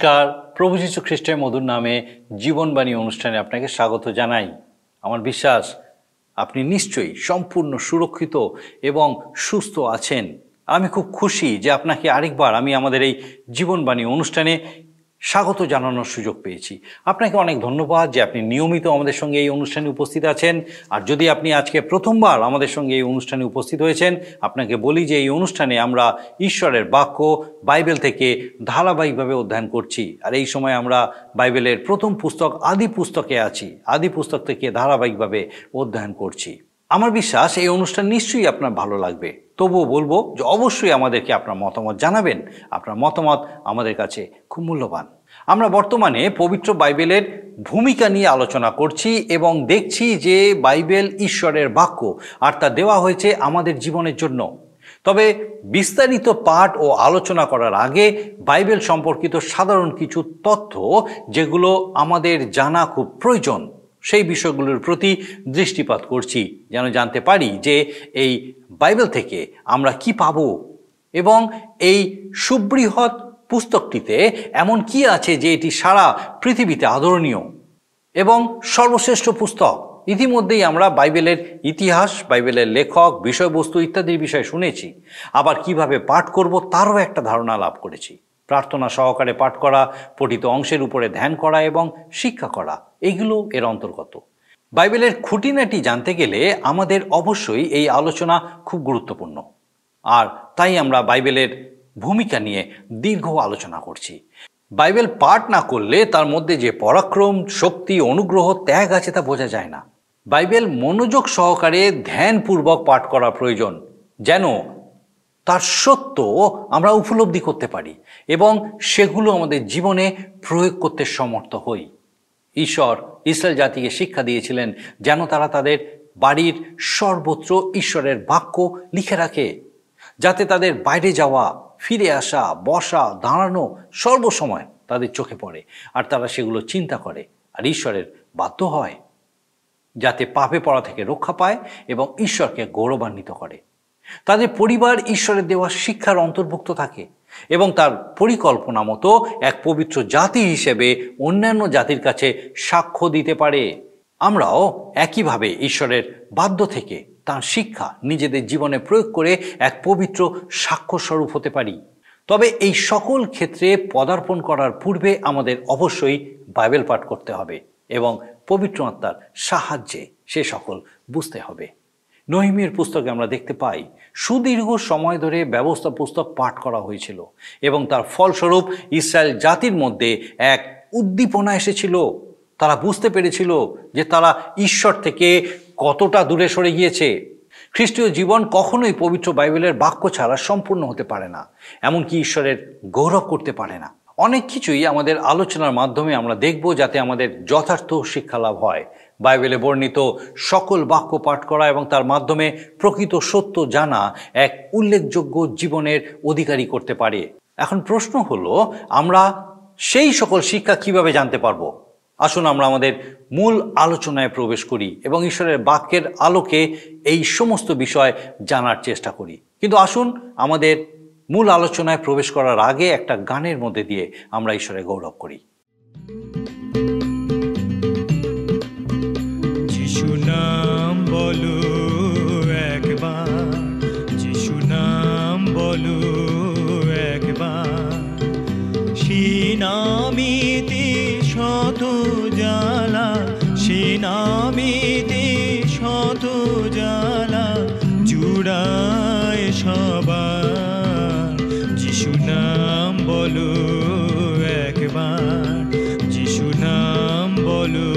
নমস্কার। প্রভু যীশু খ্রিস্টের মধুর নামে জীবনবাণী অনুষ্ঠানে আপনাকে স্বাগত জানাই। আমার বিশ্বাস, আপনি নিশ্চয়ই সম্পূর্ণ সুরক্ষিত এবং সুস্থ আছেন। আমি খুব খুশি যে আপনাকে আরেকবার আমি আমাদের এই জীবনবাণী অনুষ্ঠানে স্বাগত জানানোর সুযোগ পেয়েছি। আপনাকে অনেক ধন্যবাদ যে আপনি নিয়মিত আমাদের সঙ্গে এই অনুষ্ঠানে উপস্থিত আছেন। আর যদি আপনি আজকে প্রথমবার আমাদের সঙ্গে এই অনুষ্ঠানে উপস্থিত হয়েছেন, আপনাকে বলি যে এই অনুষ্ঠানে আমরা ঈশ্বরের বাক্য বাইবেল থেকে ধারাবাহিকভাবে অধ্যয়ন করছি। আর এই সময় আমরা বাইবেলের প্রথম পুস্তক আদি পুস্তকে আছি। আদি পুস্তক থেকে ধারাবাহিকভাবে অধ্যয়ন করছি। আমার বিশ্বাস এই অনুষ্ঠান নিশ্চয়ই আপনার ভালো লাগবে। তবুও বলব যে অবশ্যই আমাদেরকে আপনার মতামত জানাবেন। আপনার মতামত আমাদের কাছে খুব মূল্যবান। আমরা বর্তমানে পবিত্র বাইবেলের ভূমিকা নিয়ে আলোচনা করছি এবং দেখছি যে বাইবেল ঈশ্বরের বাক্য আর তা দেওয়া হয়েছে আমাদের জীবনের জন্য। তবে বিস্তারিত পাঠ ও আলোচনা করার আগে বাইবেল সম্পর্কিত সাধারণ কিছু তথ্য যেগুলো আমাদের জানা খুব প্রয়োজন। সেই বিষয়গুলোর প্রতি দৃষ্টিপাত করছি, যেন জানতে পারি যে এই বাইবেল থেকে আমরা কি পাব এবং এই সুবৃহৎ পুস্তকটিতে এমন কি আছে যে এটি সারা পৃথিবীতে আদরণীয় এবং সর্বশ্রেষ্ঠ পুস্তক। ইতিমধ্যেই আমরা বাইবেলের ইতিহাস, বাইবেলের লেখক, বিষয়বস্তু ইত্যাদির বিষয়ে শুনেছি। আবার কীভাবে পাঠ করব তারও একটা ধারণা লাভ করেছি। প্রার্থনা সহকারে পাঠ করা, পঠিত অংশের উপরে ধ্যান করা এবং শিক্ষা করা, এগুলো এর অন্তর্গত। বাইবেলের খুঁটিনাটি জানতে গেলে আমাদের অবশ্যই এই আলোচনা খুব গুরুত্বপূর্ণ। আর তাই আমরা বাইবেলের ভূমিকা নিয়ে দীর্ঘ আলোচনা করছি। বাইবেল পাঠ না করলে তার মধ্যে যে পরাক্রম, শক্তি, অনুগ্রহ, ত্যাগ আছে তা বোঝা যায় না। বাইবেল মনোযোগ সহকারে ধ্যানপূর্বক পাঠ করা প্রয়োজন, যেন তার সত্য আমরা উপলব্ধি করতে পারি এবং সেগুলো আমাদের জীবনে প্রয়োগ করতে সমর্থ হই। ঈশ্বর, ইসরায়েল জাতিকে শিক্ষা দিয়েছিলেন যেন তারা তাদের বাড়ির সর্বত্র ঈশ্বরের বাক্য লিখে রাখে, যাতে তাদের বাইরে যাওয়া, ফিরে আসা, বসা, দাঁড়ানো সর্বসময় তাদের চোখে পড়ে আর তারা সেগুলো চিন্তা করে আর ঈশ্বরের বাধ্য হয়, যাতে পাপে পড়া থেকে রক্ষা পায় এবং ঈশ্বরকে গৌরবান্বিত করে। তাদের পরিবার ঈশ্বরের দেওয়া শিক্ষার অন্তর্ভুক্ত থাকে এবং তার পরিকল্পনা মতো এক পবিত্র জাতি হিসেবে অন্যান্য জাতির কাছে সাক্ষ্য দিতে পারে। আমরাও একইভাবে ঈশ্বরের বাধ্য থেকে তার শিক্ষা নিজেদের জীবনে প্রয়োগ করে এক পবিত্র সাক্ষ্য স্বরূপ হতে পারি। তবে এই সকল ক্ষেত্রে পদার্পণ করার পূর্বে আমাদের অবশ্যই বাইবেল পাঠ করতে হবে এবং পবিত্র আত্মার সাহায্যে সে সকল বুঝতে হবে। নহিমের পুস্তকে আমরা দেখতে পাই সুদীর্ঘ সময় ধরে ব্যবস্থা পুস্তক পাঠ করা হয়েছিল এবং তার ফলস্বরূপ ইসরায়েল জাতির মধ্যে এক উদ্দীপনা এসেছিল। তারা বুঝতে পেরেছিল যে তারা ঈশ্বর থেকে কতটা দূরে সরে গিয়েছে। খ্রিস্টীয় জীবন কখনোই পবিত্র বাইবেলের বাক্য ছাড়া সম্পূর্ণ হতে পারে না, এমনকি ঈশ্বরের গৌরব করতে পারে না। অনেক কিছুই আমাদের আলোচনার মাধ্যমে আমরা দেখব যাতে আমাদের যথার্থ শিক্ষা লাভ হয়। বাইবেলে বর্ণিত সকল বাক্য পাঠ করা এবং তার মাধ্যমে প্রকৃত সত্য জানা এক উল্লেখযোগ্য জীবনের অধিকারী করতে পারে। এখন প্রশ্ন হলো, আমরা সেই সকল শিক্ষা কীভাবে জানতে পারব? আসুন আমরা আমাদের মূল আলোচনায় প্রবেশ করি এবং ঈশ্বরের বাক্যের আলোকে এই সমস্ত বিষয় জানার চেষ্টা করি। কিন্তু আসুন আমাদের মূল আলোচনায় প্রবেশ করার আগে একটা গানের মধ্যে দিয়ে আমরা ঈশ্বরের গৌরব করি। সিনামিতে শত জ্বালা, সিনামিতে শত জ্বালা, জুড়ায় সবার। যিশু নাম বলো একবার, যিশু নাম বলো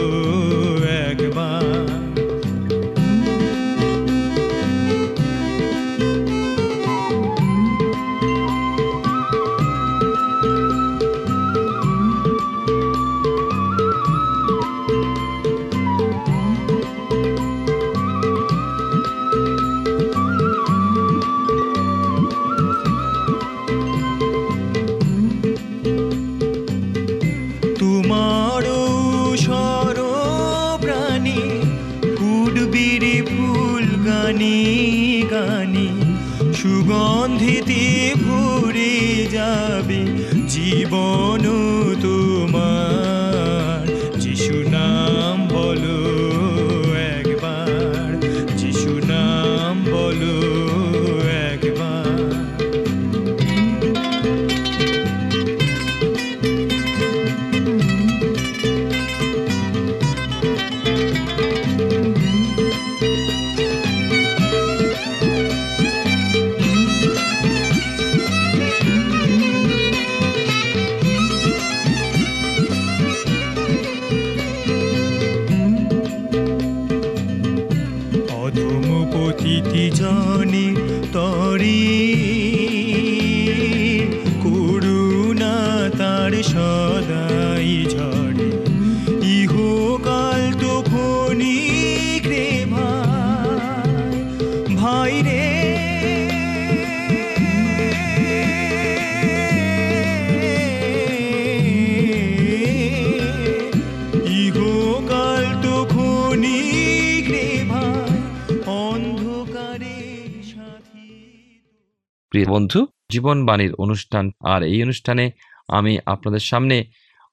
প্রিয় বন্ধু, জীবনবাণীর অনুষ্ঠান। আর এই অনুষ্ঠানে আমি আপনাদের সামনে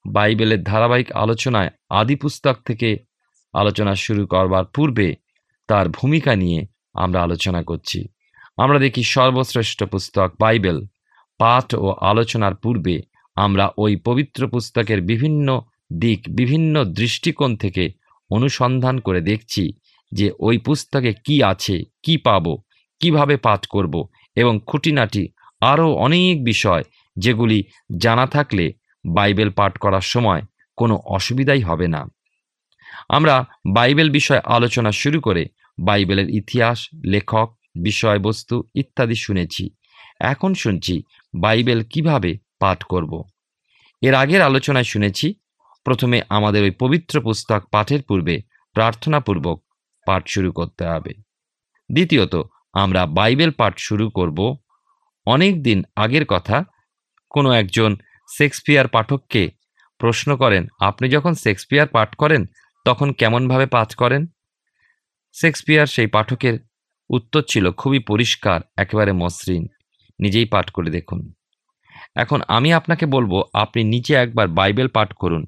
বাইবেলের ধারাবাহিক আলোচনায় আদি পুস্তক থেকে আলোচনা শুরু করবার পূর্বে তার ভূমিকা নিয়ে আমরা আলোচনা করছি। আমরা দেখি সর্বশ্রেষ্ঠ পুস্তক বাইবেল। পাঠ ও আলোচনার পূর্বে আমরা ওই পবিত্র পুস্তকের বিভিন্ন দিক, বিভিন্ন দৃষ্টিকোণ থেকে অনুসন্ধান করে দেখছি যে ওই পুস্তকে কি আছে, কি পাবো, কীভাবে পাঠ করব এবং খুঁটিনাটি আরও অনেক বিষয় যেগুলি জানা থাকলে বাইবেল পাঠ করার সময় কোনো অসুবিধাই হবে না। আমরা বাইবেল বিষয়ে আলোচনা শুরু করে বাইবেলের ইতিহাস, লেখক, বিষয়বস্তু ইত্যাদি শুনেছি। এখন শুনছি বাইবেল কীভাবে পাঠ করব। এর আগের আলোচনায় শুনেছি, প্রথমে আমাদের ওই পবিত্র পুস্তক পাঠের পূর্বে প্রার্থনাপূর্বক পাঠ শুরু করতে হবে। দ্বিতীয়ত আমরা বাইবেল পাঠ শুরু করব। অনেক দিন আগের কথা, কোনো একজন শেক্সপিয়ার পাঠককে প্রশ্ন করেন, আপনি যখন শেক্সপিয়ার পাঠ করেন, তখন কেমনভাবে পাঠ করেন? শেক্সপিয়ার সেই পাঠকের উত্তর ছিল, খুবই পরিষ্কার, একেবারে মসৃণ, নিজেই পাঠ করে দেখুন। এখন আমি আপনাকে বলব, আপনি নিচে একবার বাইবেল পাঠ করুন,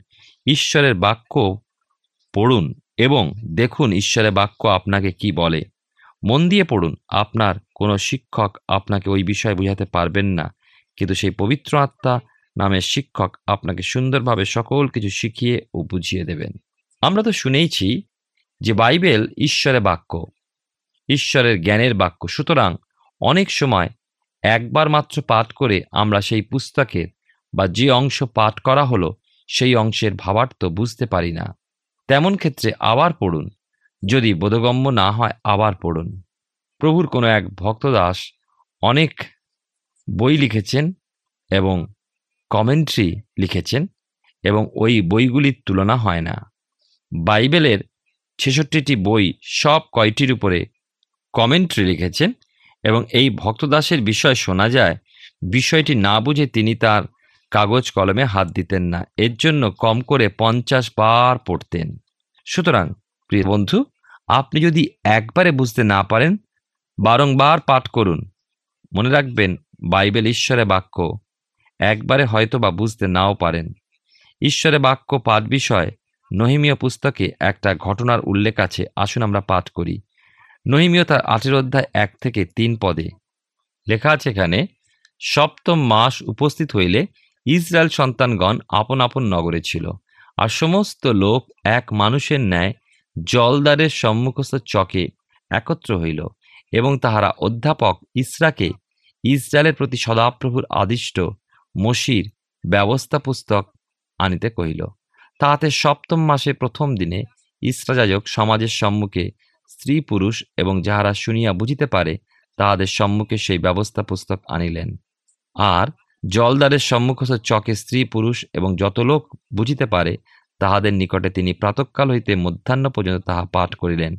ঈশ্বরের বাক্য পড়ুন এবং দেখুন ঈশ্বরের বাক্য আপনাকে কি বলে। মন দিয়ে পড়ুন, আপনার কোনো শিক্ষক আপনাকে ওই বিষয় বোঝাতে পারবেন না। কিন্তু সেই পবিত্র আত্মা নামের শিক্ষক আপনাকে সুন্দরভাবে সকল কিছু শিখিয়ে ও বুঝিয়ে দেবেন। আমরা তো শুনেইছি যে বাইবেল ঈশ্বরের বাক্য, ঈশ্বরের জ্ঞানের বাক্য। সুতরাং অনেক সময় একবার মাত্র পাঠ করে আমরা সেই পুস্তকের বা যে অংশ পাঠ করা হলো, সেই অংশের ভাবার্থ বুঝতে পারি না। তেমন ক্ষেত্রে আবার পড়ুন যদি বোধগম্য না হয় আবার পড়ুন। প্রভুর কোনো এক ভক্তদাস অনেক বই লিখেছেন এবং কমেন্ট্রি লিখেছেন এবং ওই বইগুলির তুলনা হয় না। বাইবেলের ছেষট্টিটি বই সব কয়টির উপরে কমেন্ট্রি লিখেছেন এবং এই ভক্তদাসের বিষয় শোনা যায়, বিষয়টি না বুঝে তিনি তার কাগজ কলমে হাত দিতেন না। এর জন্য কম করে পঞ্চাশ বার পড়তেন। সুতরাং, প্রিয় বন্ধু আপনি যদি একবারে বুঝতে না পারেন, বারংবার পাঠ করুন। মনে রাখবেন, বাইবেল ঈশ্বরের বাক্য। একবারে হয়তো বা বুঝতে নাও পারেন। ঈশ্বরের বাক্য পাঠ বিষয়, নহিমীয় পুস্তকে একটা ঘটনার উল্লেখ আছে। আসুন আমরা পাঠ করি। নহিমীয় তার আঠের অধ্যায় এক থেকে তিন পদে। লেখা আছে এখানে, সপ্তম মাস উপস্থিত হইলে ইসরায়েল সন্তানগণ আপন আপন নগরে ছিল। আর সমস্ত লোক এক মানুষের ন্যায় জলদারের সম্মুখস্থ চকে একত্র হইল এবং তাহারা অধ্যাপক ইসরাকে ইসরায়েলের প্রতি সদাপ্রভুর আদিষ্ট মসির ব্যবস্থা পুস্তক আনিতে কহিল, তাহাতে সপ্তম মাসে প্রথম দিনে ইসরাযাজক সমাজের সম্মুখে স্ত্রী পুরুষ এবং যাহারা শুনিয়া বুঝিতে পারে, তাহাদের সম্মুখে সেই ব্যবস্থা পুস্তক আনিলেন। আর জলদারের সম্মুখস্থ চকে স্ত্রী পুরুষ এবং যত লোক বুঝিতে পারে তাহাদের নিকটে তিনি প্রাতঃকাল হইতে মধ্যাহ্ন পর্যন্ত তাহা পাঠ করিলেন।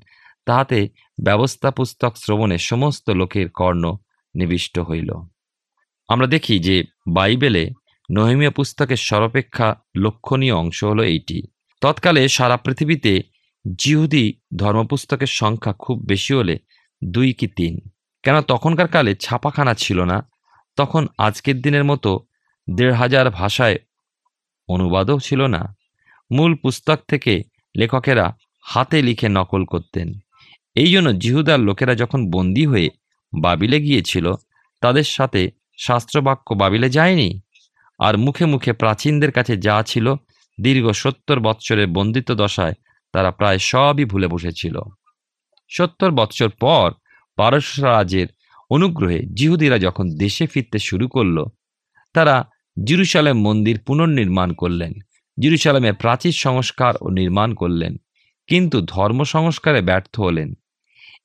তাহাতে ব্যবস্থা পুস্তক শ্রবণে সমস্ত লোকের কর্ণ নিবিষ্ট হইল। আমরা দেখি যে বাইবেলে নহিমীয় পুস্তকের সর্বাপেক্ষা লক্ষণীয় অংশ হলো এইটি। তৎকালে সারা পৃথিবীতে জিহুদি ধর্মপুস্তকের সংখ্যা খুব বেশি হলে দুই কি তিন। কেন তখনকার কালে ছাপাখানা ছিল না, তখন আজকের দিনের মতো দেড় হাজার ভাষায় অনুবাদও ছিল না। মূল পুস্তক থেকে লেখকেরা হাতে লিখে নকল করতেন। এই জন্য জিহুদার লোকেরা যখন বন্দী হয়ে বাবিলে গিয়েছিল, তাদের সাথে শাস্ত্রবাক্য বাবিলে যায়নি? আর মুখে মুখে প্রাচীনদের কাছে যা ছিল, দীর্ঘ সত্তর বৎসরের বন্দিত্ব দশায় তারা প্রায় সবই ভুলে বসেছিল। সত্তর বৎসর পর পারস্য রাজের অনুগ্রহে জিহুদিরা যখন দেশে ফিরতে শুরু করল, তারা জিরুসালেম মন্দির পুনর্নির্মাণ করলেন। জিরুসালামে প্রাচীর সংস্কার ও নির্মাণ করলেন, কিন্তু ধর্ম সংস্কারে ব্যর্থ হলেন।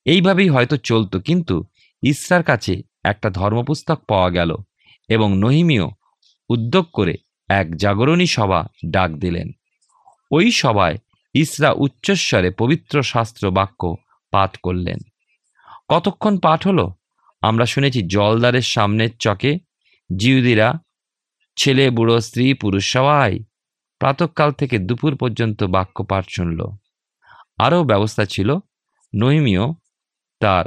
এইভাবেই হয়তো চলতো, কিন্তু ইসরার কাছে একটা ধর্মপুস্তক পাওয়া গেল এবং নহিমিও উদ্যোগ করে এক জাগরণী সভা ডাক দিলেন। ওই সভায় ইসরা উচ্চস্বরে পবিত্র শাস্ত্র বাক্য পাঠ করলেন। কতক্ষণ পাঠ হলো? আমরা শুনেছি জলদারের সামনের চকে জিউদিরা ছেলে, বুড়ো, স্ত্রী, পুরুষ সবাই প্রাতকাল থেকে দুপুর পর্যন্ত বাক্য পাঠ শুনল। আরও ব্যবস্থা ছিল নহিমিও তার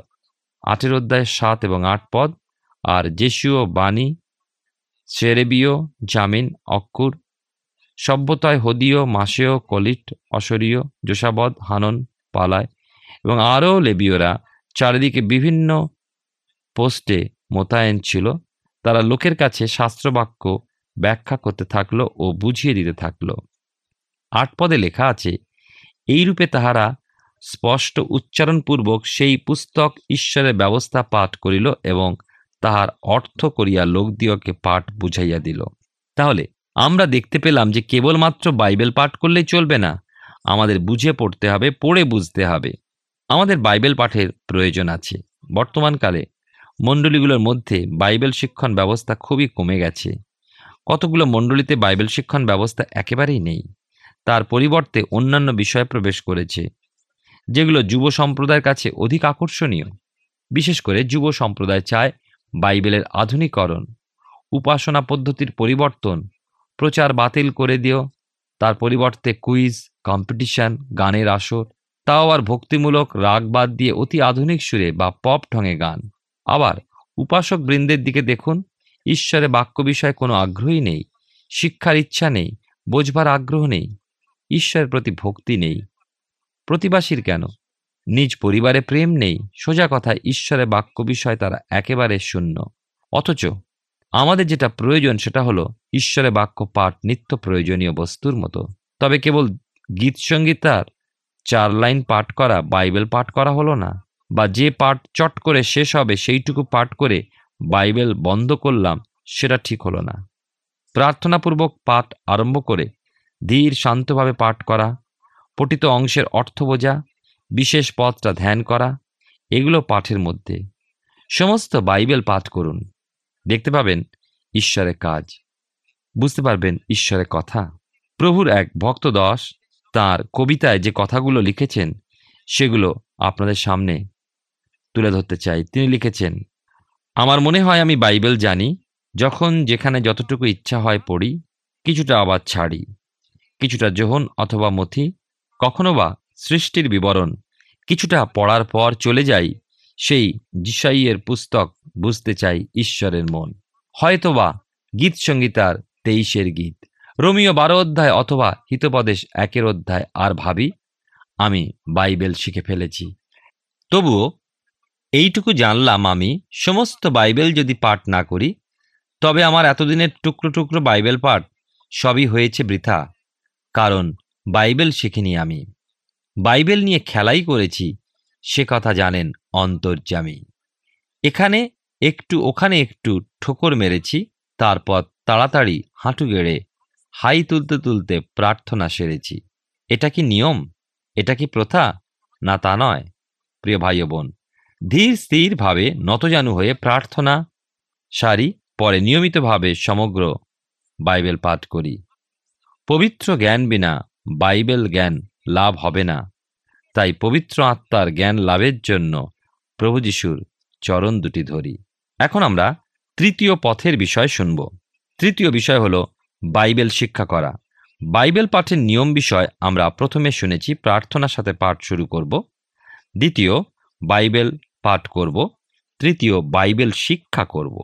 আটের অধ্যায় সাত এবং আট পদ আর জেসুও বাণী সেরেবীয়, জামিন, অক্কুর, সভ্যতায় হদীয় মাসেয় কলিট, অসরীয় জোসাবদ হানন পালায় এবং আরও লেবীয়রা চারিদিকে বিভিন্ন পোস্টে মোতায়েন ছিল। তারা লোকের কাছে শাস্ত্রবাক্য ব্যাখ্যা করতে থাকল ও বুঝিয়ে দিতে থাকল। আট পদে লেখা আছে, এইরূপে তাহারা স্পষ্ট উচ্চারণপূর্বক সেই পুস্তক ঈশ্বরের ব্যবস্থা পাঠ করিল এবং তাহার অর্থ করিয়া লোকদিওকে পাঠ বুঝাইয়া দিল। তাহলে আমরা দেখতে পেলাম যে কেবলমাত্র বাইবেল পাঠ করলেই চলবে না, আমাদের বুঝে পড়তে হবে, পড়ে বুঝতে হবে। আমাদের বাইবেল পাঠের প্রয়োজন আছে। বর্তমানকালে মণ্ডলীগুলোর মধ্যে বাইবেল শিক্ষণ ব্যবস্থা খুবই কমে গেছে। কতগুলো মণ্ডলীতে বাইবেল শিক্ষণ ব্যবস্থা একেবারেই নেই। তার পরিবর্তে অন্যান্য বিষয়ে প্রবেশ করেছে, যেগুলো যুব সম্প্রদায়ের কাছে অধিক আকর্ষণীয়। বিশেষ করে যুব সম্প্রদায় চায় বাইবেলের আধুনিকরণ, উপাসনা পদ্ধতির পরিবর্তন, প্রচার বাতিল করে দিও, তার পরিবর্তে কুইজ, কম্পিটিশন, গানের আসর, তাও আর ভক্তিমূলক রাগ বাদ দিয়ে অতি আধুনিক সুরে বা পপ ঢঙে গান। আবার উপাসক বৃন্দের দিকে দেখুন ঈশ্বরে বাক্য বিষয়ে কোনো আগ্রহই নেই, শিক্ষার ইচ্ছা নেই, বোঝবার আগ্রহ নেই, ঈশ্বরের প্রতি ভক্তি নেই। প্রতিবাসীর কেন? নিজ পরিবারে প্রেম নেই, সোজা কথা ঈশ্বরের বাক্য বিষয় তারা একেবারে শূন্য। অথচ আমাদের যেটা প্রয়োজন সেটা হলো ঈশ্বরের বাক্য পাঠ নিত্য প্রয়োজনীয় বস্তুর মতো। তবে কেবল গীত সঙ্গীতার চার লাইন পাঠ করা, বাইবেল পাঠ করা হলো না, বা যে পাঠ চট করে শেষ হবে সেইটুকু পাঠ করে বাইবেল বন্ধ করলাম, সেটা ঠিক হলো না। প্রার্থনাপূর্বক পাঠ আরম্ভ করে ধীর শান্তভাবে পাঠ করা, পঠিত অংশের অর্থ বোঝা, বিশেষ পথটা ধ্যান করা, এগুলো পাঠের মধ্যে। সমস্ত বাইবেল পাঠ করুন। দেখতে পাবেন ঈশ্বরের কাজ। বুঝতে পারবেন ঈশ্বরের কথা? প্রভুর এক ভক্ত দশ তার কবিতায় যে কথাগুলো লিখেছেন, সেগুলো আপনাদের সামনে তুলে ধরতে চাই। তিনি লিখেছেন আমার মনে হয় আমি বাইবেল জানি, যখন যেখানে যতটুকু ইচ্ছা হয় পড়ি, কিছুটা আবার ছাড়ি। কিছুটা যোহন অথবা মথি, কখনো বা সৃষ্টির বিবরণ, কিছুটা পড়ার পর চলে যাই, সেই জিসাইয়ের পুস্তক বুঝতে চাই ঈশ্বরের মন। হয়তোবা গীত সঙ্গীতার তেইশের গীত রোমিও বারো অধ্যায় অথবা হিতোপদেশ একের অধ্যায় আর ভাবি, আমি বাইবেল শিখে ফেলেছি। তবুও এইটুকু জানলাম আমি, সমস্ত বাইবেল যদি পাঠ না করি, তবে আমার এতদিনের টুকরো টুকরো বাইবেল পাঠ সবই হয়েছে বৃথা। কারণ বাইবেল শিখিনি আমি। বাইবেল নিয়ে খেলাই করেছি, সে কথা জানেন অন্তর্যামী। এখানে একটু ওখানে একটু ঠোকর মেরেছি, তারপর তাড়াতাড়ি হাঁটু গেড়ে হাই তুলতে তুলতে প্রার্থনা সেরেছি। এটা কি নিয়ম? এটা কি প্রথা? না তা নয়। প্রিয় ভাই বোন ধীর স্থিরভাবে নতজানু হয়ে প্রার্থনা সারি, পরে নিয়মিতভাবে সমগ্র বাইবেল পাঠ করি। পবিত্র জ্ঞান বিনা বাইবেল জ্ঞান লাভ হবে না। তাই পবিত্র আত্মার জ্ঞান লাভের জন্য প্রভু যিশুর চরণ দুটি ধরি। এখন আমরা তৃতীয় পথের বিষয় শুনব। তৃতীয় বিষয় হলো বাইবেল শিক্ষা করা। বাইবেল পাঠের নিয়ম বিষয় আমরা প্রথমে শুনেছি, প্রার্থনার সাথে পাঠ শুরু করব। দ্বিতীয়, বাইবেল পাঠ করব। তৃতীয়, বাইবেল শিক্ষা করব।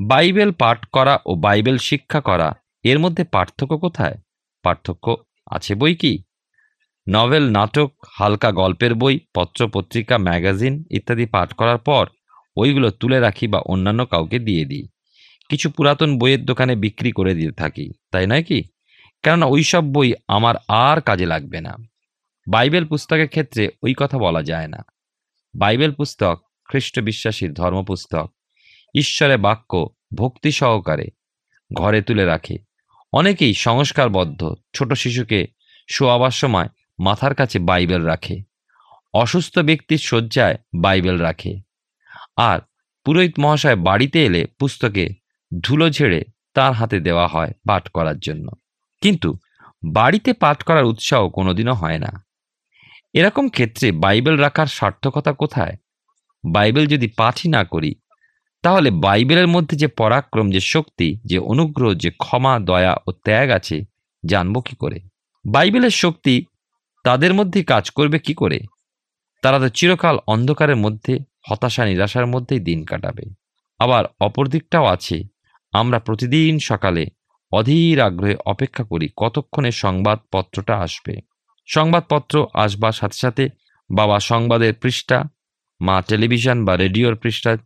বাইবেল পাঠ করা ও বাইবেল শিক্ষা করা, এর মধ্যে পার্থক্য কোথায়? পার্থক্য আছে বই কি? নভেল, নাটক, হালকা গল্পের বই পত্র পত্রিকা ম্যাগাজিন ইত্যাদি পাঠ করার পর ওইগুলো তুলে রাখি বা অন্যান্য কাউকে দিয়ে দিই। কিছু পুরাতন বইয়ের দোকানে বিক্রি করে দিতে থাকি, তাই নয় কি? কেননা ওই সব বই আমার আর কাজে লাগবে না। বাইবেল পুস্তকের ক্ষেত্রে ওই কথা বলা যায় না। বাইবেল পুস্তক, খ্রিস্ট বিশ্বাসীর ধর্মপুস্তক ঈশ্বরে বাক্য ভক্তি সহকারে ঘরে তুলে রাখে। অনেকেই সংস্কারবদ্ধ ছোট শিশুকে শোয়াবার সময় মাথার কাছে বাইবেল রাখে। অসুস্থ ব্যক্তির শয্যায় বাইবেল রাখে। আর পুরোহিত মহাশয় বাড়িতে এলে পুস্তকে ধুলো ঝেড়ে তার হাতে দেওয়া হয় পাঠ করার জন্য। কিন্তু বাড়িতে পাঠ করার উৎসাহ কোনোদিনও হয় না। এরকম ক্ষেত্রে বাইবেল রাখার সার্থকতা কোথায়? বাইবেল যদি পাঠই না করি, তাহলে বাইবেলের মধ্যে যে পরাক্রম, যে শক্তি, যে অনুগ্রহ, যে ক্ষমা, দয়া ও ত্যাগ আছে, জানব কি করে? বাইবেলের শক্তি তাদের মধ্যে কাজ করবে কি করে? তারা তো চিরকাল অন্ধকারের মধ্যে, হতাশা, নিরাশার মধ্যেই দিন কাটাবে। আবার অপরদিকটাও আছে। আমরা প্রতিদিন সকালে অধীর আগ্রহে অপেক্ষা করি কতক্ষণে সংবাদপত্রটা আসবে। সংবাদপত্র আসবার সাথে সাথে বাবা সংবাদের পৃষ্ঠা, মা টেলিভিশন বা রেডিওর পৃষ্ঠা,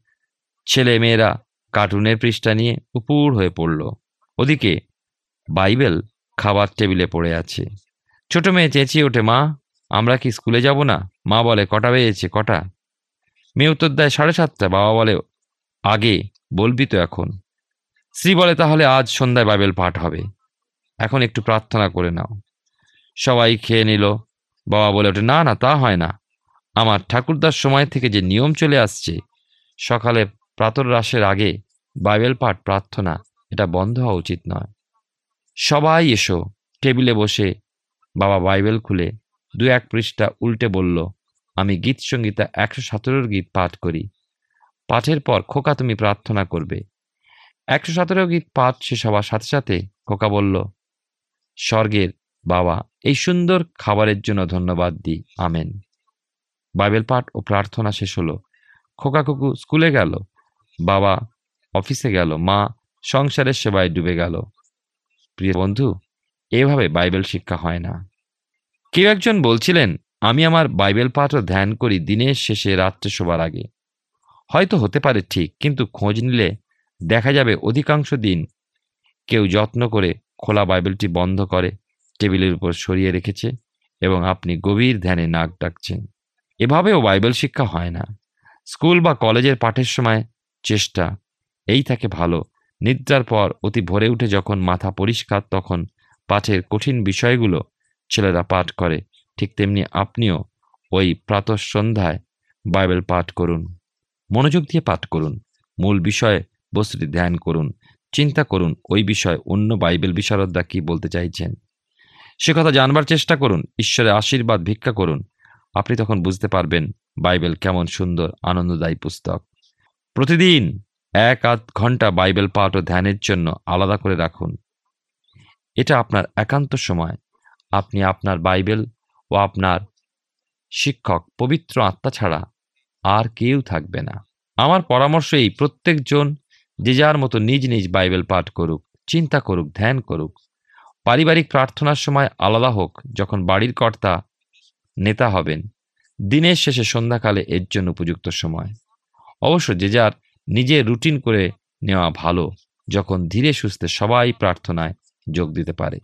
ছেলে মেয়েরা কার্টুনের পৃষ্ঠা নিয়ে উপুর হয়ে পড়ল। ওদিকে বাইবেল খাবার টেবিলে পড়ে আছে। ছোট মেয়ে চেঁচিয়ে ওঠে, মা, আমরা কি স্কুলে যাব না? মা বলে, কটা বেজেছে, কটা? মেয়ে উত্তর দেয়, সাড়ে সাতটা। বাবা বলে, আগে বলবি তো এখন। স্ত্রী বলে, তাহলে আজ সন্ধ্যায় বাইবেল পাঠ হবে। এখন একটু প্রার্থনা করে নাও। সবাই খেয়ে নিল। বাবা বলে ওঠে, না না, তা হয় না। আমার ঠাকুরদার সময় থেকে যে নিয়ম চলে আসছে, সকালে প্রাতর রাসের আগে বাইবেল পাঠ, প্রার্থনা, এটা বন্ধ হওয়া উচিত নয়। সবাই এসো, টেবিলে বসে বাবা বাইবেল খুলে দু এক পৃষ্ঠা উল্টে বলল, আমি গীত সঙ্গীতা একশো সতেরোর গীত পাঠ করি। পাঠের পর খোকা তুমি প্রার্থনা করবে। একশো সতেরো গীত পাঠ শেষ হওয়ার সাথে সাথে খোকা বলল, স্বর্গের বাবা, এই সুন্দর খাবারের জন্য ধন্যবাদ দিই। আমেন। বাইবেল পাঠ ও প্রার্থনা শেষ হলো। খোকা কুকু স্কুলে গেল। বাবা অফিসে গেল। মা সংসারের সেবায় ডুবে গেল। প্রিয় বন্ধু, এভাবে বাইবেল শিক্ষা হয় না। কেউ একজন বলছিলেন, আমি আমার বাইবেল পাঠ ও ধ্যান করি দিনের শেষে রাত্রে শোবার আগে। হয়তো হতে পারে ঠিক, কিন্তু খোঁজ নিলে দেখা যাবে অধিকাংশ দিন কেউ যত্ন করে খোলা বাইবেলটি বন্ধ করে। টেবিলের উপর সরিয়ে রেখেছে এবং আপনি গভীর ধ্যানে নাক ডাকছেন। এভাবেও বাইবেল শিক্ষা হয় না। স্কুল বা কলেজের পাঠের সময় চেষ্টা, এই থাকে ভালো। নিদ্রার পর অতি ভরে উঠে যখন মাথা পরিষ্কার, তখন পাঠের কঠিন বিষয়গুলো ছেলেরা পাঠ করে। ঠিক তেমনি আপনিও ওই প্রাতঃ সন্ধ্যায় বাইবেল পাঠ করুন। মনোযোগ দিয়ে পাঠ করুন। মূল বিষয়ে বস্তুটি ধ্যান করুন। চিন্তা করুন, ওই বিষয় অন্য বাইবেল বিশারদরা কি বলতে চাইছেন? সে কথা জানবার চেষ্টা করুন, ঈশ্বরের আশীর্বাদ ভিক্ষা করুন। আপনি তখন বুঝতে পারবেন বাইবেল কেমন সুন্দর, আনন্দদায়ী পুস্তক। প্রতিদিন এক আধ ঘণ্টা বাইবেল পাঠ ও ধ্যানের জন্য আলাদা করে রাখুন। এটা আপনার একান্ত সময়। আপনি আপনার বাইবেল ও আপনার শিক্ষক, পবিত্র আত্মা ছাড়া আর কেউ থাকবে না। আমার পরামর্শ এই, প্রত্যেকজন যে যার মতো নিজ নিজ বাইবেল পাঠ করুক, চিন্তা করুক, ধ্যান করুক পারিবারিক প্রার্থনার সময় আলাদা হোক, যখন বাড়ির কর্তা নেতা হবেন। দিনের শেষে সন্ধ্যাকালে এর জন্য উপযুক্ত সময়। অবশ্য যে যার নিজের রুটিন করে নেওয়া ভালো, যখন ধীরে সুস্থে সবাই প্রার্থনায় যোগ দিতে পারে।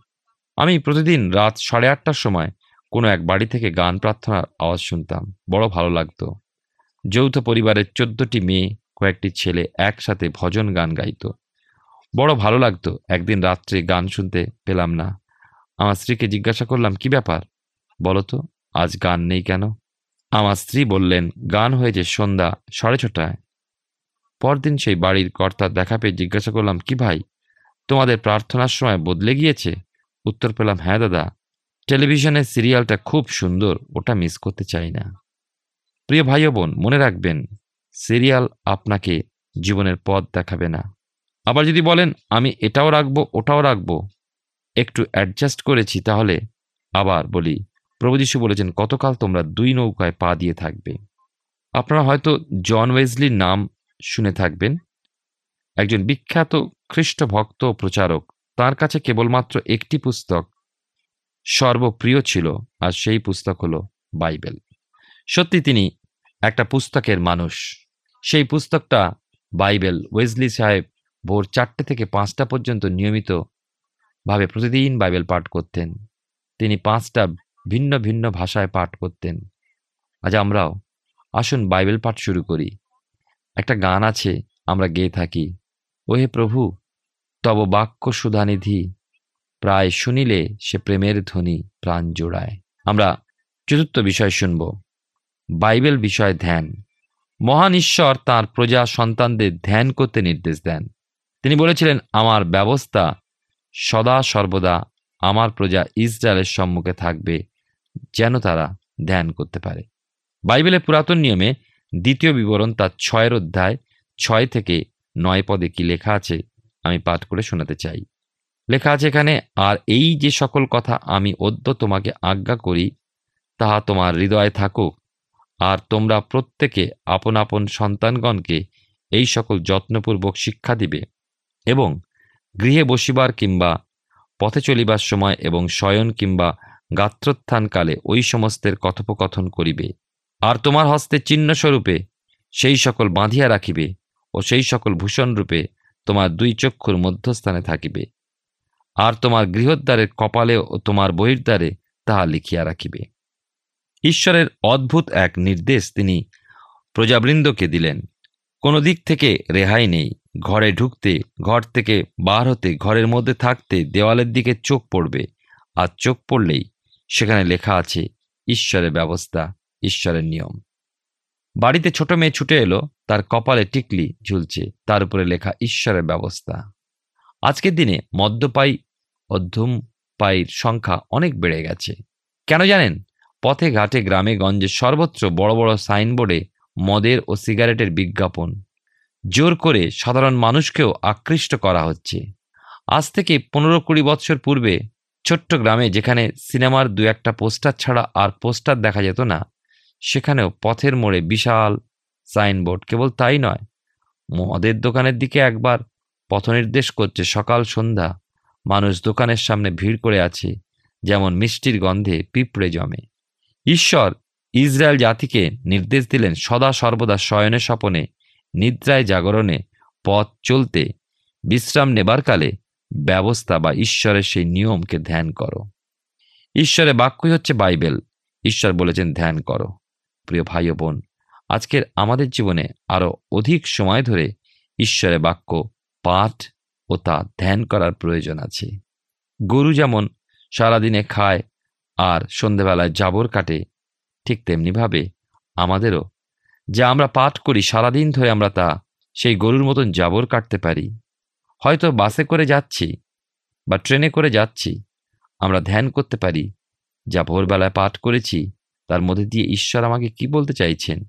আমি প্রতিদিন রাত সাড়ে আটটার সময় কোনো এক বাড়ি থেকে গান প্রার্থনার আওয়াজ শুনতাম। বড় ভালো লাগতো। যৌথ পরিবারের চোদ্দটি মেয়ে, কয়েকটি ছেলে একসাথে ভজন গান গাইতো। বড় ভালো লাগতো। একদিন রাত্রে গান শুনতে পেলাম না। আমার স্ত্রীকে জিজ্ঞাসা করলাম, কি ব্যাপার? বলো তো, আজ গান নেই কেন? আমার স্ত্রী বললেন, গান হয়েছে সন্ধ্যা সাড়ে ছটায়। পরদিন সেই বাড়ির কর্তার দেখা পেয়ে জিজ্ঞাসা করলাম, কি ভাই, তোমাদের প্রার্থনার সময় বদলে গিয়েছে? উত্তর পেলাম হ্যাঁ দাদা, টেলিভিশনের সিরিয়ালটা খুব সুন্দর, ওটা মিস করতে চাই না। প্রিয় ভাই বোন, মনে রাখবেন, সিরিয়াল আপনাকে জীবনের পথ দেখাবে না। আবার যদি বলেন, আমি এটাও রাখব, ওটাও রাখব। একটু অ্যাডজাস্ট করেছি তাহলে আবার বলি, প্রভু যীশু বলেছেন কতকাল তোমরা দুই নৌকায় পা দিয়ে থাকবে। আপনারা হয়তো জন ওয়েজলির নাম শুনে থাকবেন। একজন বিখ্যাত খ্রিস্ট ভক্ত প্রচারক, তার কাছে কেবলমাত্র একটি পুস্তক সর্বপ্রিয় ছিল, আর সেই পুস্তক হলো বাইবেল। সত্যি তিনি একটা পুস্তকের মানুষ। সেই পুস্তকটা বাইবেল ওয়েজলি সাহেব ভোর চারটে থেকে পাঁচটা পর্যন্ত নিয়মিত ভাবে প্রতিদিন বাইবেল পাঠ করতেন। তিনি পাঁচটা ভিন্ন ভিন্ন ভাষায় পাঠ করতেন। আজ আমরাও আসুন বাইবেল পাঠ শুরু করি। একটা গান আছে, আমরা গেয়ে থাকি। ওহে প্রভু, তব বাক্য সুধানিধি, প্রায় শুনিলে সে প্রেমের ধ্বনি প্রাণ জোড়ায়। আমরা চতুর্থ বিষয় শুনব। বাইবেল বিষয়ে ধ্যান। মহান ঈশ্বর তাঁর প্রজা সন্তানদের ধ্যান করতে নির্দেশ দেন। বলেছিলেন, আমার ব্যবস্থা সদা সর্বদা আমার প্রজা ইসরায়েলের সম্মুখে থাকবে, যেন তারা ধ্যান করতে পারে। বাইবেলের পুরাতন নিয়মে দ্বিতীয় বিবরণ তার ছয়ের অধ্যায় ছয় থেকে নয় পদে কি লেখা আছে, আমি পাঠ করে শোনাতে চাই। লেখা আছে এখানে, আর এই যে সকল কথা আমি অদ্য তোমাকে আজ্ঞা করি, তাহা তোমার হৃদয়ে থাকুক, আর তোমরা প্রত্যেকে আপন আপন সন্তানগণকে এই সকল যত্নপূর্বক শিক্ষা দিবে। এবং গৃহে বসিবার কিংবা পথে চলিবার সময় এবং শয়ন কিংবা গাত্রোত্থানকালে ওই সমস্তের কথোপকথন করিবে। আর তোমার হস্তে চিহ্নস্বরূপে সেই সকল বাঁধিয়া রাখিবে ও সেই সকল ভূষণরূপে তোমার দুই চক্ষুর মধ্যস্থানে থাকিবে। আর তোমার গৃহদ্বারের কপালে ও তোমার বহির্দ্বারে তাহা লিখিয়া রাখিবে। ঈশ্বরের অদ্ভুত এক নির্দেশ তিনি প্রজাবৃন্দকে দিলেন। কোনো দিক থেকে রেহাই নেই। ঘরে ঢুকতে, ঘর থেকে বার হতে, ঘরের মধ্যে থাকতে দেওয়ালের দিকে চোখ পড়বে, আর চোখ পড়লেই সেখানে লেখা আছে, ঈশ্বরের ব্যবস্থা, ঈশ্বরের নিয়ম। বাড়িতে ছোট মেয়ে ছুটে এলো, তার কপালে টিকলি ঝুলছে, তার উপরে লেখা, ঈশ্বরের ব্যবস্থা। আজকের দিনে মদ্যপায়ী ও ধূমপায়ীর সংখ্যা অনেক বেড়ে গেছে। কেন জানেন? পথে ঘাটে গ্রামে গঞ্জে সর্বত্র বড় বড় সাইনবোর্ডে মদের ও সিগারেটের বিজ্ঞাপন। জোর করে সাধারণ মানুষকেও আকৃষ্ট করা হচ্ছে। আজ থেকে পনেরো কুড়ি বৎসর পূর্বে ছোট্ট গ্রামে যেখানে সিনেমার দু একটা পোস্টার ছাড়া আর পোস্টার দেখা যেত না, সেখানেও পথের মোড়ে বিশাল সাইনবোর্ড, কেবল তাই নয়, মদের দোকানের দিকে একবার পথনির্দেশ করছে সকাল সন্ধ্যা, মানুষ দোকানের সামনে ভিড় করে আছে, যেমন মিষ্টির গন্ধে পিঁপড়ে জমে। ঈশ্বর ইসরায়েল জাতিকে নির্দেশ দিলেন সদা সর্বদা শয়নে স্বপনে নিদ্রায় জাগরণে পথ চলতে, বিশ্রাম নেবার কালে ব্যবস্থা বা ঈশ্বরের সেই নিয়মকে ধ্যান করো। ঈশ্বরের বাক্যই হচ্ছে বাইবেল। ঈশ্বর বলেছেন, ধ্যান করো। প্রিয় ভাই ও বোন, আজকের আমাদের জীবনে আরও অধিক সময় ধরে ঈশ্বরের বাক্য, পাঠ ও তা ধ্যান করার প্রয়োজন আছে। গরু যেমন সারাদিনে খায় আর সন্ধেবেলায় জাবর কাটে, ঠিক তেমনিভাবে আমাদেরও যা আমরা পাঠ করি, সারাদিন ধরে আমরা তা, সেই গরুর মতন জাবর কাটতে পারি। হয়তো বাসে করে যাচ্ছি বা ট্রেনে করে যাচ্ছি, আমরা ধ্যান করতে পারি। যা ভোরবেলায় পাঠ করেছি, তার মধ্যে দিয়ে ঈশ্বর আমাকে কি বলতে চাইছেন?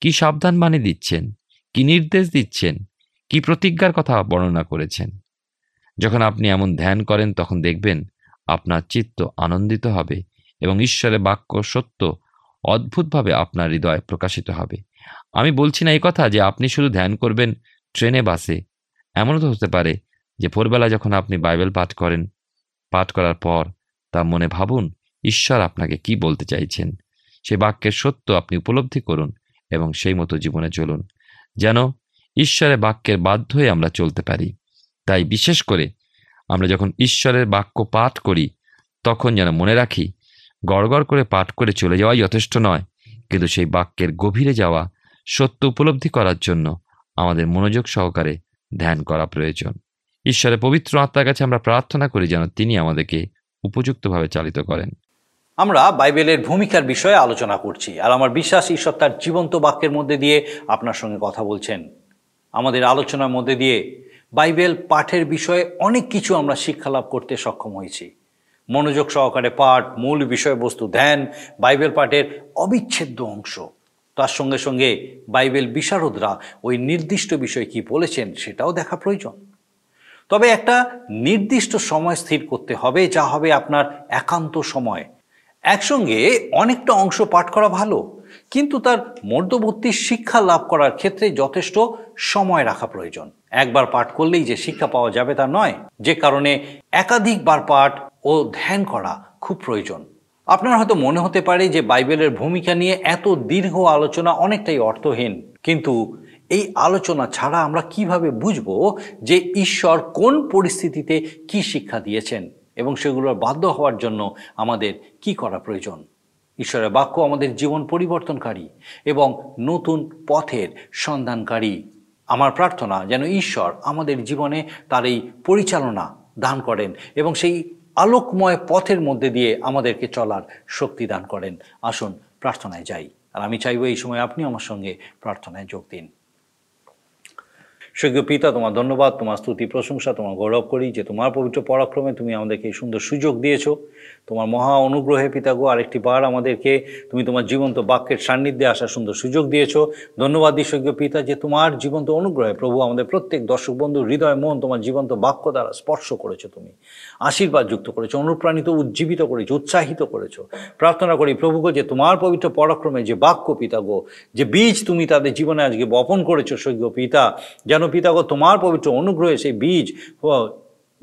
কি সাবধান বাণী দিচ্ছেন? কি নির্দেশ দিচ্ছেন? কি প্রতিজ্ঞার কথা বর্ণনা করেছেন? যখন আপনি এমন ধ্যান করেন, তখন দেখবেন আপনার চিত্ত আনন্দিত হবে এবং ঈশ্বরের বাক্য সত্য, অদ্ভুতভাবে আপনার হৃদয় প্রকাশিত হবে। আমি বলছি না এই কথা যে আপনি শুধু ধ্যান করবেন ট্রেনে, বাসে। এমনও তো হতে পারে যে ভোরবেলা যখন আপনি বাইবেল পাঠ করেন, পাঠ করার পর তা মনে ভাবুন, ঈশ্বর আপনাকে কি বলতে চাইছেন? সে বাক্যের সত্য আপনি উপলব্ধি করুন এবং সেই মতো জীবনে চলুন, যেন ঈশ্বরের বাক্যের বাধ্য হয়ে আমরা চলতে পারি। তাই বিশেষ করে আমরা যখন ঈশ্বরের বাক্য পাঠ করি, তখন যেন মনে রাখি, গড়গড় করে পাঠ করে চলে যাওয়াই যথেষ্ট নয়, কিন্তু সেই বাক্যের গভীরে যাওয়া সত্য উপলব্ধি করার জন্য আমাদের মনোযোগ সহকারে ধ্যান করা প্রয়োজন। ঈশ্বরের পবিত্র আত্মার কাছে আমরা প্রার্থনা করি যেন তিনি আমাদেরকে উপযুক্তভাবে চালিত করেন। আমরা বাইবেলের ভূমিকার বিষয়ে আলোচনা করছি আর আমার বিশ্বাস ঈশ্বর তার জীবন্ত বাক্যের মধ্যে দিয়ে আপনার সঙ্গে কথা বলছেন। আমাদের আলোচনার মধ্যে দিয়ে বাইবেল পাঠের বিষয়ে অনেক কিছু আমরা শিক্ষা লাভ করতে সক্ষম হয়েছি। মনোযোগ সহকারে পাঠ, মূল বিষয়বস্তু, ধ্যান, বাইবেল পাঠের অবিচ্ছেদ্য অংশ। তার সঙ্গে সঙ্গে বাইবেল বিশারদরা ওই নির্দিষ্ট বিষয় কি বলেছেন সেটাও দেখা প্রয়োজন। তবে একটা নির্দিষ্ট সময় স্থির করতে হবে, যা হবে আপনার একান্ত সময়। একসঙ্গে অনেকটা অংশ পাঠ করা ভালো, কিন্তু তার মধ্যবর্তী শিক্ষা লাভ করার ক্ষেত্রে যথেষ্ট সময় রাখা প্রয়োজন। একবার পাঠ করলেই যে শিক্ষা পাওয়া যাবে তা নয়, যে কারণে একাধিকবার পাঠ ও ধ্যান করা খুব প্রয়োজন। আপনার হয়তো মনে হতে পারে যে বাইবেলের ভূমিকা নিয়ে এত দীর্ঘ আলোচনা অনেকটাই অর্থহীন। কিন্তু এই আলোচনা ছাড়া আমরা কীভাবে বুঝব যে ঈশ্বর কোন পরিস্থিতিতে কি শিক্ষা দিয়েছেন এবং সেগুলোর বাধ্য হওয়ার জন্য আমাদের কি করা প্রয়োজন? ঈশ্বরের বাক্য আমাদের জীবন পরিবর্তনকারী এবং নতুন পথের সন্ধানকারী। আমার প্রার্থনা যেন ঈশ্বর আমাদের জীবনে তার এই পরিচালনা দান করেন এবং সেই আলোকময় পথের মধ্যে দিয়ে আমাদেরকে চলার শক্তি দান করেন। আসুন, প্রার্থনায় যাই। আর আমি চাইব এই সময় আপনি আমার সঙ্গে প্রার্থনায় যোগ দিন। সৈক্য পিতা, তোমার ধন্যবাদ, তোমার স্তুতি, প্রশংসা, তোমার গৌরব করি যে তোমার পবিত্র পরাক্রমে তুমি আমাদেরকে এই সুন্দর সুযোগ দিয়েছ। তোমার মহা অনুগ্রহে পিতা গো আরেকটি বার আমাদেরকে তুমি তোমার জীবন্ত বাক্যের সান্নিধ্যে আসার সুন্দর সুযোগ দিয়েছ। ধন্যবাদ স্বর্গীয় পিতা যে তোমার জীবন্ত অনুগ্রহে প্রভু আমাদের প্রত্যেক দর্শক বন্ধুর হৃদয়, মন তোমার জীবন্ত বাক্য দ্বারা স্পর্শ করেছ তুমি। আশীর্বাদ যুক্ত করেছ, অনুপ্রাণিত, উজ্জীবিত করেছ, উৎসাহিত করেছ। প্রার্থনা করি প্রভুকে যে তোমার পবিত্র পরাক্রমে যে বাক্য পিতাগো যে বীজ তুমি তাদের জীবনে আজকে বপন করেছ, স্বর্গীয় পিতা, যেন পিতা গো তোমার পবিত্র অনুগ্রহে সেই বীজ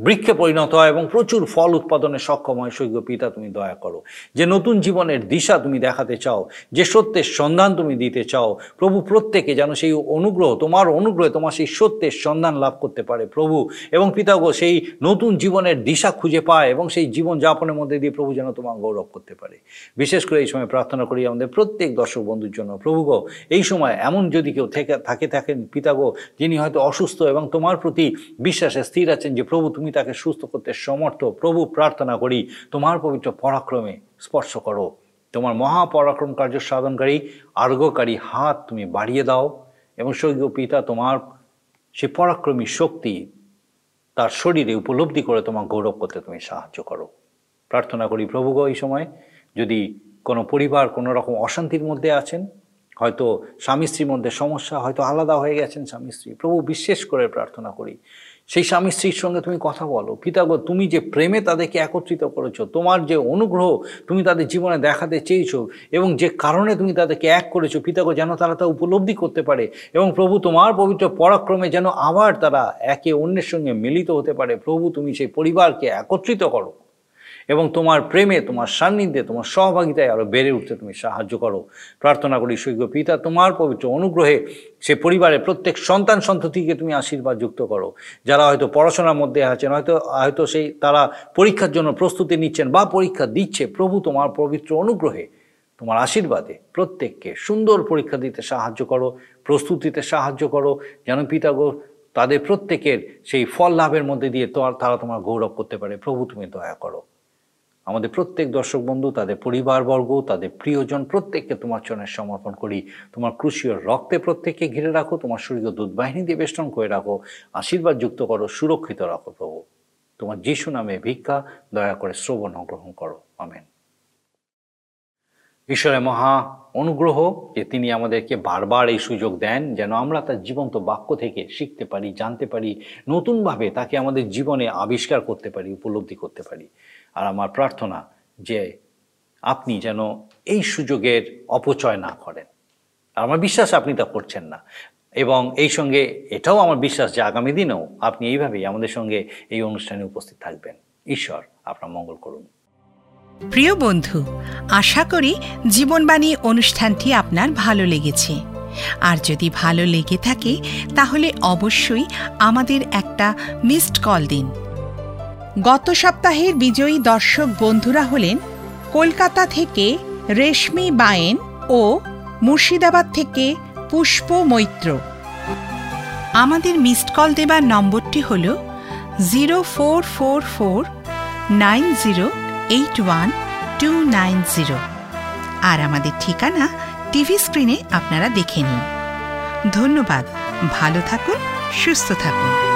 বৃক্ষে পরিণত হয় এবং প্রচুর ফল উৎপাদনে সক্ষম হয়। স্বর্গীয় পিতা, তুমি দয়া করো। যে নতুন জীবনের দিশা তুমি দেখাতে চাও, যে সত্যের সন্ধান তুমি দিতে চাও, প্রভু প্রত্যেকে যেন সেই অনুগ্রহ, তোমার অনুগ্রহে তোমার সেই সত্যের সন্ধান লাভ করতে পারে। প্রভু এবং পিতাগো সেই নতুন জীবনের দিশা খুঁজে পায় এবং সেই জীবন যাপনের মধ্যে দিয়ে প্রভু যেন তোমার গৌরব করতে পারে। বিশেষ করে এই সময় প্রার্থনা করি আমাদের প্রত্যেক দর্শক বন্ধুর জন্য, প্রভু গো, এই সময় এমন যদি কেউ থেকে, থাকে থাকেন পিতাগো যিনি হয়তো অসুস্থ এবং তোমার প্রতি বিশ্বাসে স্থির আছেন যে প্রভু তুমি তাকে সুস্থ করতে সমর্থ। প্রভু, প্রার্থনা করি, তোমার পবিত্র পরাক্রমে স্পর্শ করো। তোমার মহাপরাক্রম কার্য সাধনকারী, আর্গকারী হাত তুমি বাড়িয়ে দাও এবং স্বর্গীয় পিতা তোমার সে পরাক্রমী শক্তি তার শরীরে উপলব্ধি করে তোমার গৌরব করতে তুমি সাহায্য করো। প্রার্থনা করি, প্রভু গো, এই সময় যদি কোনো পরিবার কোনো রকম অশান্তির মধ্যে আছেন, হয়তো স্বামী স্ত্রীর মধ্যে সমস্যা হয়তো আলাদা হয়ে গেছেন স্বামী স্ত্রী, প্রভু বিশেষ করে প্রার্থনা করি। সেই স্বামী স্ত্রীর সঙ্গে তুমি কথা বলো। পিতাগ, তুমি যে প্রেমে তাদেরকে একত্রিত করেছ, তোমার যে অনুগ্রহ তুমি তাদের জীবনে দেখাতে চেয়েছো এবং যে কারণে তুমি তাদেরকে এক করেছ, পিতাগ, যেন তারা তা উপলব্ধি করতে পারে এবং প্রভু তোমার পবিত্র পরাক্রমে যেন আবার তারা একে অন্যের সঙ্গে মিলিত হতে পারে। প্রভু, তুমি সেই পরিবারকে একত্রিত করো। এবং তোমার প্রেমে, তোমার সান্নিধ্যে, তোমার সহভাগিতায় আরও বেড়ে উঠতে তুমি সাহায্য করো। প্রার্থনা করি সৈক্য পিতা, তোমার পবিত্র অনুগ্রহে সে পরিবারের প্রত্যেক সন্তান সন্ততিকে তুমি আশীর্বাদ যুক্ত করো। যারা হয়তো পড়াশোনার মধ্যে আছেন, হয়তো হয়তো সেই তারা পরীক্ষার জন্য প্রস্তুতি নিচ্ছেন বা পরীক্ষা দিচ্ছে, প্রভু তোমার পবিত্র অনুগ্রহে তোমার আশীর্বাদে প্রত্যেককে সুন্দর পরীক্ষা দিতে সাহায্য করো প্রস্তুতিতে সাহায্য করো, যেন পিতাগো তাদের প্রত্যেকের সেই ফল লাভের মধ্যে দিয়ে তো তারা তোমার গৌরব করতে পারে। প্রভু তুমি দয়া করো। আমাদের প্রত্যেক দর্শক বন্ধু, তাদের পরিবারবর্গ, তাদের প্রিয়জন প্রত্যেককে তোমার চরণে সমর্পণ করি। তোমার ক্রুশীয় রক্তে প্রত্যেককে ঘিরে রাখো, তোমার সূর্য দুধ বাহিনী দিয়ে বেষ্টন করে রাখো, আশীর্বাদ যুক্ত করো, সুরক্ষিত রাখো প্রভু। তোমার যিশু নামে ভিক্ষা, দয়া করে শ্রবণ গ্রহণ করো। আমেন। ঈশ্বরের মহা অনুগ্রহ যে তিনি আমাদেরকে বারবার এই সুযোগ দেন যেন আমরা তার জীবন্ত বাক্য থেকে শিখতে পারি, জানতে পারি, নতুনভাবে তাকে আমাদের জীবনে আবিষ্কার করতে পারি, উপলব্ধি করতে পারি। আর আমার প্রার্থনা যে আপনি যেন এই সুযোগের অপচয় না করেন। আর আমার বিশ্বাস আপনি তা করছেন না। এবং এই সঙ্গে এটাও আমার বিশ্বাস যে আগামী দিনেও আপনি এইভাবেই আমাদের সঙ্গে এই অনুষ্ঠানে উপস্থিত থাকবেন। ঈশ্বর আপনার মঙ্গল করুন। প্রিয় বন্ধু, আশা করি জীবনবাণী অনুষ্ঠানটি আপনার ভালো লেগেছে। আর যদি ভালো লেগে থাকে, তাহলে অবশ্যই আমাদের একটা মিসড কল দিন। গত সপ্তাহের বিজয়ী দর্শক বন্ধুরা হলেন কলকাতা থেকে রেশমি বায়েন ও মুর্শিদাবাদ থেকে পুষ্প মৈত্র। আমাদের মিসড কল দেবার নম্বরটি হল zero four four four nine zero eight one two nine zero আর আমাদের ঠিকানা টিভি স্ক্রিনে আপনারা দেখে নিন। ধন্যবাদ। ভালো থাকুন, সুস্থ থাকুন।